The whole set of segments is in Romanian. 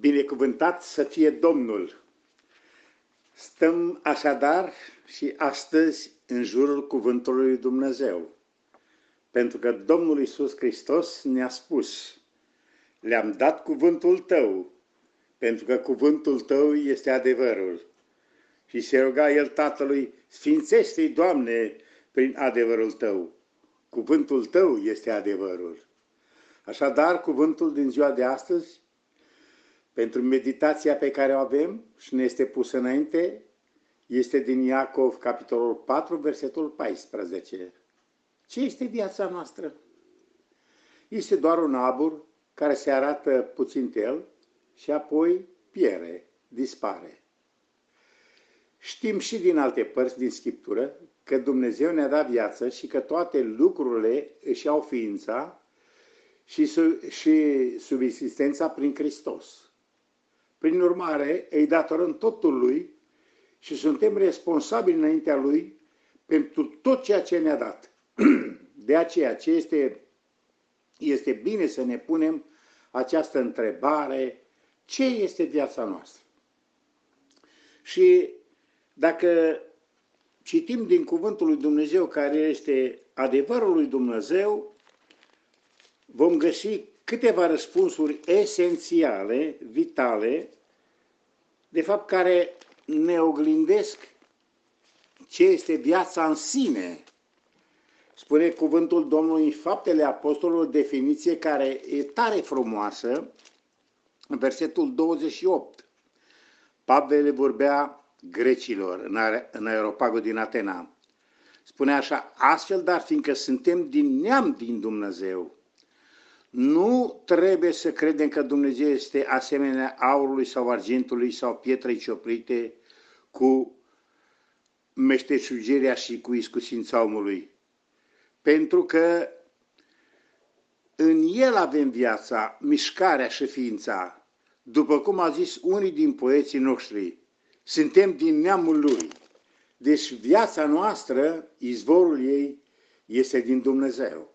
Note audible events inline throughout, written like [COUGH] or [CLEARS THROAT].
Binecuvântat să fie Domnul! Stăm așadar și astăzi în jurul Cuvântului lui Dumnezeu, pentru că Domnul Isus Hristos ne-a spus, le-am dat cuvântul tău, pentru că cuvântul tău este adevărul. Și se ruga el Tatălui, sfințește-i, Doamne, prin adevărul tău. Cuvântul tău este adevărul. Așadar, cuvântul din ziua de astăzi pentru meditația pe care o avem și ne este pusă înainte, este din Iacov, capitolul 4, versetul 14. Ce este viața noastră? Este doar un abur care se arată puțin el și apoi piere, dispare. Știm și din alte părți din Scriptură că Dumnezeu ne-a dat viață și că toate lucrurile își au ființa și, și subsistența prin Hristos. Prin urmare, îi datorăm totul lui și suntem responsabili înaintea lui pentru tot ceea ce ne-a dat. [CLEARS THROAT] De aceea, ce este, este bine să ne punem această întrebare, ce este viața noastră? Și dacă citim din cuvântul lui Dumnezeu, care este adevărul lui Dumnezeu, vom găsi câteva răspunsuri esențiale, vitale, de fapt care ne oglindesc ce este viața în sine. Spune cuvântul Domnului în Faptele Apostolilor, definiție care e tare frumoasă, în versetul 28. Pavel vorbea grecilor în aeropagul din Atena. Spune așa, astfel, dar fiindcă suntem din neam din Dumnezeu, nu trebuie să credem că Dumnezeu este asemenea aurului sau argintului sau pietrei cioprite cu meșteșugirea și cu iscusința omului. Pentru că în el avem viața, mișcarea și ființa. După cum a zis unii din poeții noștri, suntem din neamul lui. Deci viața noastră, izvorul ei, este din Dumnezeu.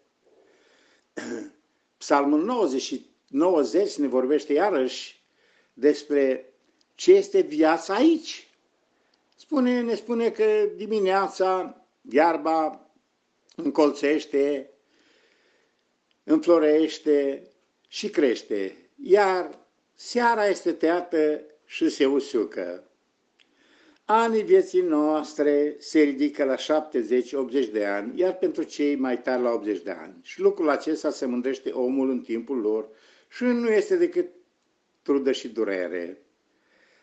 [CLEARS THROAT] Psalmul 90, 90 ne vorbește iarăși despre ce este viața aici. Spune, ne spune că dimineața iarba încolțește, înflorește și crește, iar seara este tăiată și se usucă. Anii vieții noastre se ridică la 70-80 de ani, iar pentru cei mai tari la 80 de ani. Și lucrul acesta se mândrește omul în timpul lor și nu este decât trudă și durere.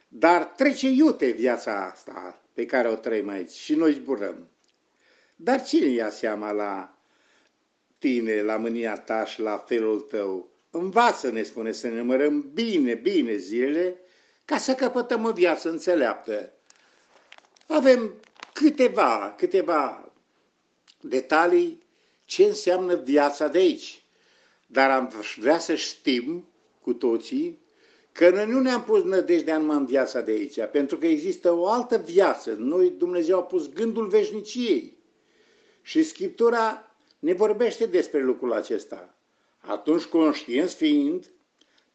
Dar trece iute viața asta pe care o trăim aici și noi zburăm. Dar cine ia seama la tine, la mânia ta și la felul tău? Învață, ne spune, să ne numărăm bine, bine zilele ca să căpătăm o viață înțeleaptă avem câteva, câteva detalii ce înseamnă viața de aici. Dar am vrea să știm cu toții că noi nu ne-am pus nădejdea numai în viața de aici, pentru că există o altă viață. Noi, Dumnezeu a pus gândul veșniciei. Și Scriptura ne vorbește despre lucrul acesta. Atunci, conștienți fiind,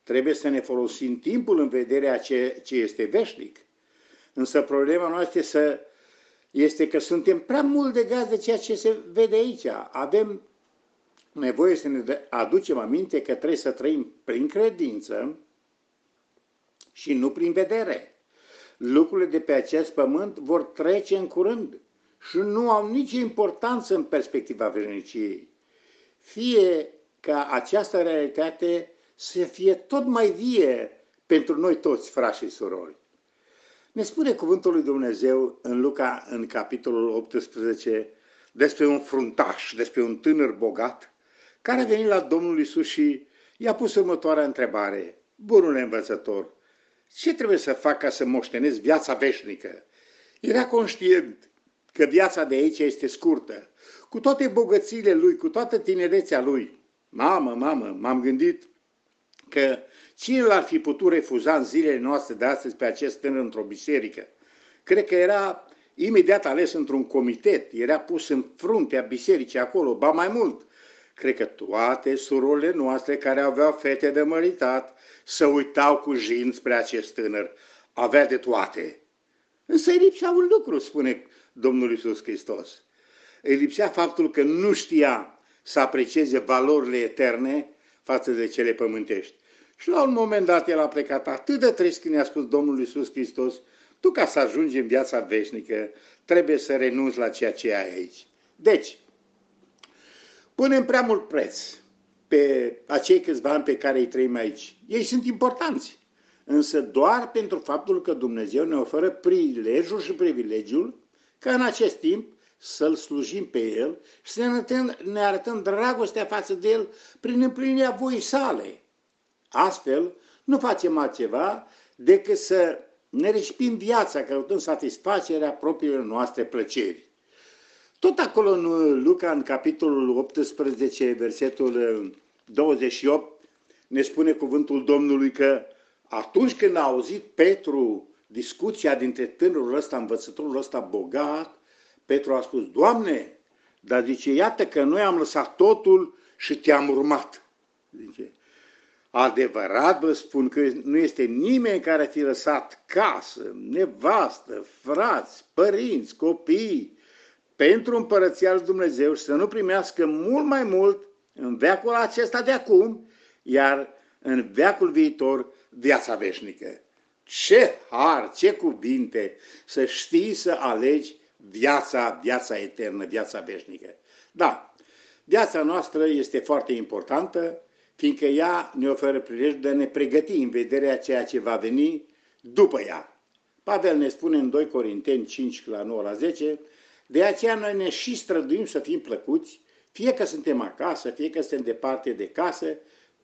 trebuie să ne folosim timpul în vederea ce, ce este veșnic. Însă problema noastră să, este că suntem prea mult legați de ceea ce se vede aici. Avem nevoie să ne aducem aminte că trebuie să trăim prin credință și nu prin vedere. Lucrurile de pe acest pământ vor trece în curând și nu au nicio importanță în perspectiva veșniciei. Fie ca această realitate să fie tot mai vie pentru noi toți, frați și surori. Ne spune cuvântul lui Dumnezeu în Luca, în capitolul 18, despre un fruntaș, despre un tânăr bogat, care a venit la Domnul Isus și i-a pus următoarea întrebare. Bunul învățător, ce trebuie să fac ca să moștenesc viața veșnică? Era conștient că viața de aici este scurtă, cu toate bogățiile lui, cu toată tinerețea lui. Mamă, mamă, m-am gândit că Cine l-ar fi putut refuza în zilele noastre de astăzi pe acest tânăr într-o biserică? Cred că era imediat ales într-un comitet, era pus în fruntea bisericii acolo, ba mai mult. Cred că toate surorile noastre care aveau fete de măritat să uitau cu jin spre acest tânăr. Avea de toate. Însă îi lipsea un lucru, spune Domnul Iisus Hristos. Îi lipsea faptul că nu știa să aprecieze valorile eterne față de cele pământești. Și la un moment dat el a plecat atât de trist când i-a spus Domnul Iisus Hristos, tu ca să ajungi în viața veșnică, trebuie să renunți la ceea ce ai aici. Deci, punem prea mult preț pe acei câțiva ani pe care îi trăim aici. Ei sunt importanți, însă doar pentru faptul că Dumnezeu ne oferă prilejul și privilegiul ca în acest timp să-L slujim pe El și să ne arătăm, ne arătăm dragostea față de El prin împlinirea voii sale. Astfel, nu facem altceva decât să ne respim viața căutând satisfacerea propriilor noastre plăceri. Tot acolo în Luca, în capitolul 18, versetul 28, uh, ne spune cuvântul Domnului că atunci când a auzit Petru discuția dintre tânărul ăsta, învățătorul ăsta bogat, Petru a spus, Doamne, dar zice, iată că noi am lăsat totul și te-am urmat. Zice, adevărat vă spun că nu este nimeni care fi lăsat casă, nevastă, frați, părinți, copii, pentru împărăția lui Dumnezeu și să nu primească mult mai mult în veacul acesta de acum, iar în veacul viitor viața veșnică. Ce har, ce cuvinte să știi să alegi viața, viața eternă, viața veșnică. Da, viața noastră este foarte importantă, fiindcă ea ne oferă prilejul de a ne pregăti în vederea ceea ce va veni după ea. Pavel ne spune în 2 Corinteni 5 la 9 la 10, de aceea noi ne și străduim să fim plăcuți, fie că suntem acasă, fie că suntem departe de casă,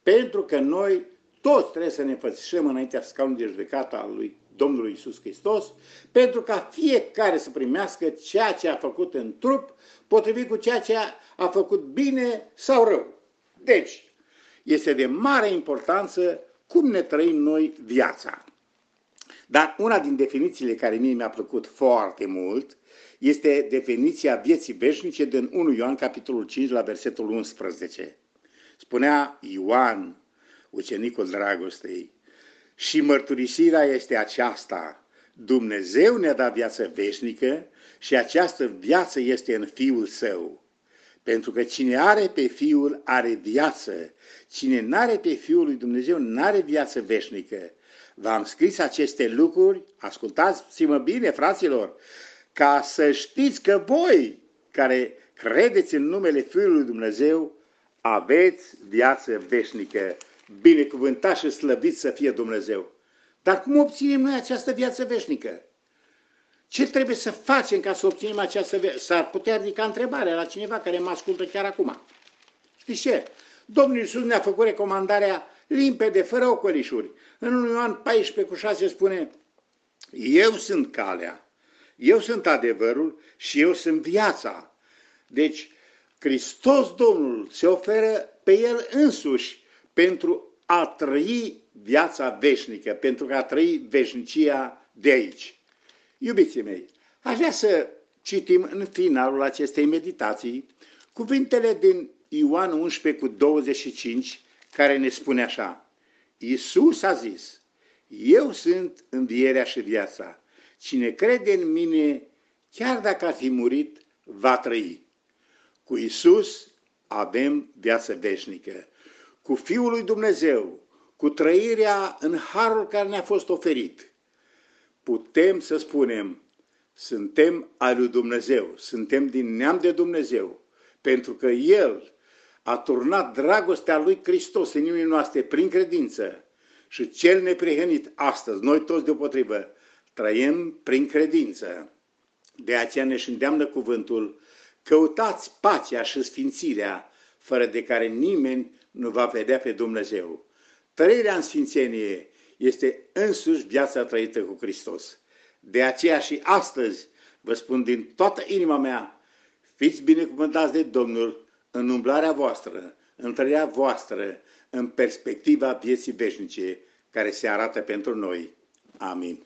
pentru că noi toți trebuie să ne înfățișăm înaintea scaunului de judecată al lui Domnului Isus Hristos, pentru ca fiecare să primească ceea ce a făcut în trup, potrivit cu ceea ce a făcut bine sau rău. Deci, este de mare importanță cum ne trăim noi viața. Dar una din definițiile care mie mi-a plăcut foarte mult este definiția vieții veșnice din 1 Ioan, capitolul 5, la versetul 11. Spunea Ioan, ucenicul dragostei, și mărturisirea este aceasta. Dumnezeu ne-a dat viață veșnică și această viață este în Fiul Său. Pentru că cine are pe Fiul are viață, cine n-are pe Fiul lui Dumnezeu n-are viață veșnică. V-am scris aceste lucruri, ascultați-mă bine, fraților, ca să știți că voi, care credeți în numele Fiului lui Dumnezeu, aveți viață veșnică binecuvântat și slăvit să fie Dumnezeu. Dar cum obținem noi această viață veșnică? Ce trebuie să facem ca să obținem această viață? S-ar putea ridica întrebarea la cineva care mă ascultă chiar acum. Știți ce? Domnul Iisus ne-a făcut recomandarea limpede, fără ocolișuri. În 1 Ioan 14 cu 6 spune, Eu sunt calea, eu sunt adevărul și eu sunt viața. Deci, Hristos Domnul se oferă pe El însuși pentru a trăi viața veșnică, pentru a trăi veșnicia de aici. Iubiții mei, aș vrea să citim în finalul acestei meditații cuvintele din Ioan 11 cu 25, care ne spune așa, Iisus a zis, eu sunt învierea și viața. Cine crede în mine, chiar dacă a fi murit, va trăi. Cu Iisus avem viață veșnică cu Fiul lui Dumnezeu, cu trăirea în harul care ne-a fost oferit, putem să spunem, suntem al lui Dumnezeu, suntem din neam de Dumnezeu, pentru că El a turnat dragostea lui Hristos în inimile noastre prin credință și cel neprihănit astăzi, noi toți deopotrivă, trăim prin credință. De aceea ne îndeamnă cuvântul, căutați pacea și sfințirea, fără de care nimeni nu va vedea pe Dumnezeu. Trăirea în sfințenie este însuși viața trăită cu Hristos. De aceea și astăzi vă spun din toată inima mea, fiți binecuvântați de Domnul în umblarea voastră, în trăirea voastră, în perspectiva vieții veșnice care se arată pentru noi. Amin.